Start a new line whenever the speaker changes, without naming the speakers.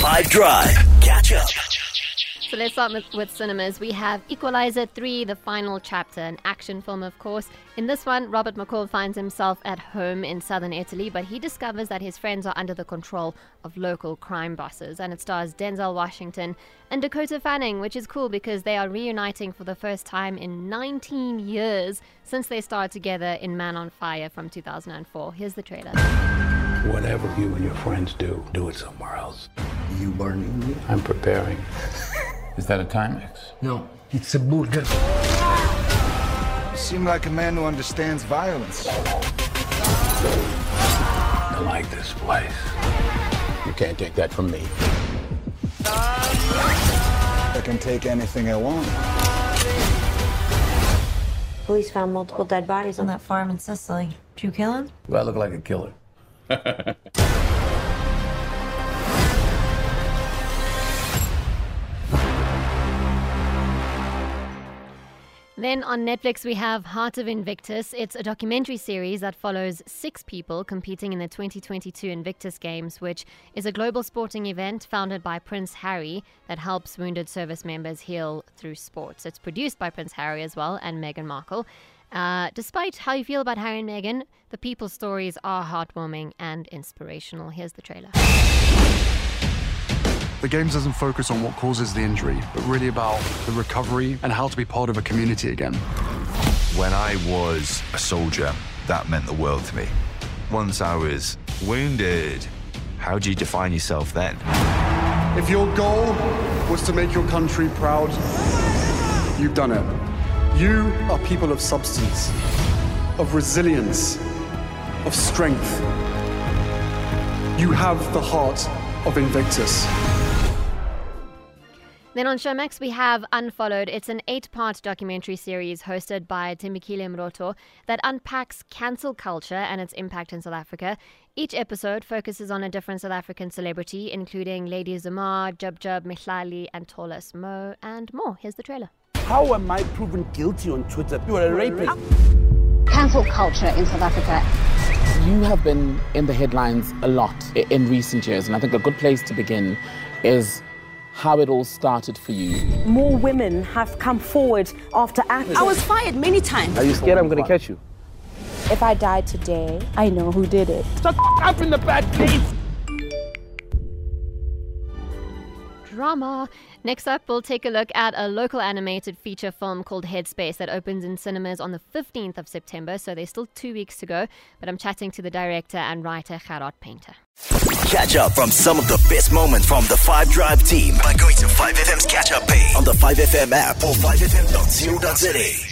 5 Drive. Catch up.
So let's start with, with cinemas. We have Equalizer 3, the final chapter, an action film, of course. In this one, Robert McCall finds himself at home in southern Italy, but he discovers that his friends are under the control of local crime bosses. And it stars Denzel Washington and Dakota Fanning, which is cool because they are reuniting for the first time in 19 years since they starred together in Man on Fire from 2004. Here's the trailer.
Whatever you and your friends do, do it somewhere else.
You burning me?
I'm preparing.
Is that a Timex?
No, it's a burger.
You seem like a man who understands violence.
I like this place. You can't take that from me.
I can take anything I want.
Police found multiple dead bodies on that farm in Sicily. Did you kill him?
Do I look like a killer?
Then on Netflix, we have Heart of Invictus. It's a documentary series that follows six people competing in the 2022 Invictus Games, which is a global sporting event founded by Prince Harry that helps wounded service members heal through sports. It's produced by Prince Harry as well and Meghan Markle. Uh, despite how you feel about Harry and Meghan, the people's stories are heartwarming and inspirational. Here's the trailer.
The Games doesn't focus on what causes the injury, but really about the recovery and how to be part of a community again.
When I was a soldier, that meant the world to me. Once I was wounded, how do you define yourself then?
If your goal was to make your country proud, you've done it. You are people of substance, of resilience, of strength. You have the heart of Invictus.
Then on Showmax, we have Unfollowed. It's an eight part documentary series hosted by Thembekile Mroto that unpacks cancel culture and its impact in South Africa. Each episode focuses on a different South African celebrity, including Lady Zamar, Jub Jub, Mihlali, and Tolas Mo, and more. Here's the trailer.
How am I proven guilty on Twitter? You are a rapist.
Cancel culture in South Africa.
You have been in the headlines a lot in recent years, and I think a good place to begin is how it all started for you.
More women have come forward after acting.
I was fired many times.
Are you scared I'm going to catch you?
If I die today, I know who did it.
Shut up in the bad place.
Drama. Next up, we'll take a look at a local animated feature film called Headspace that opens in cinemas on the 15th of September, so there's still two weeks to go. But I'm chatting to the director and writer Gerard Painter.
Catch up from some of the best moments from the 5 Drive team by going to 5FM's catch up page on the 5FM app or 5FM.co.za.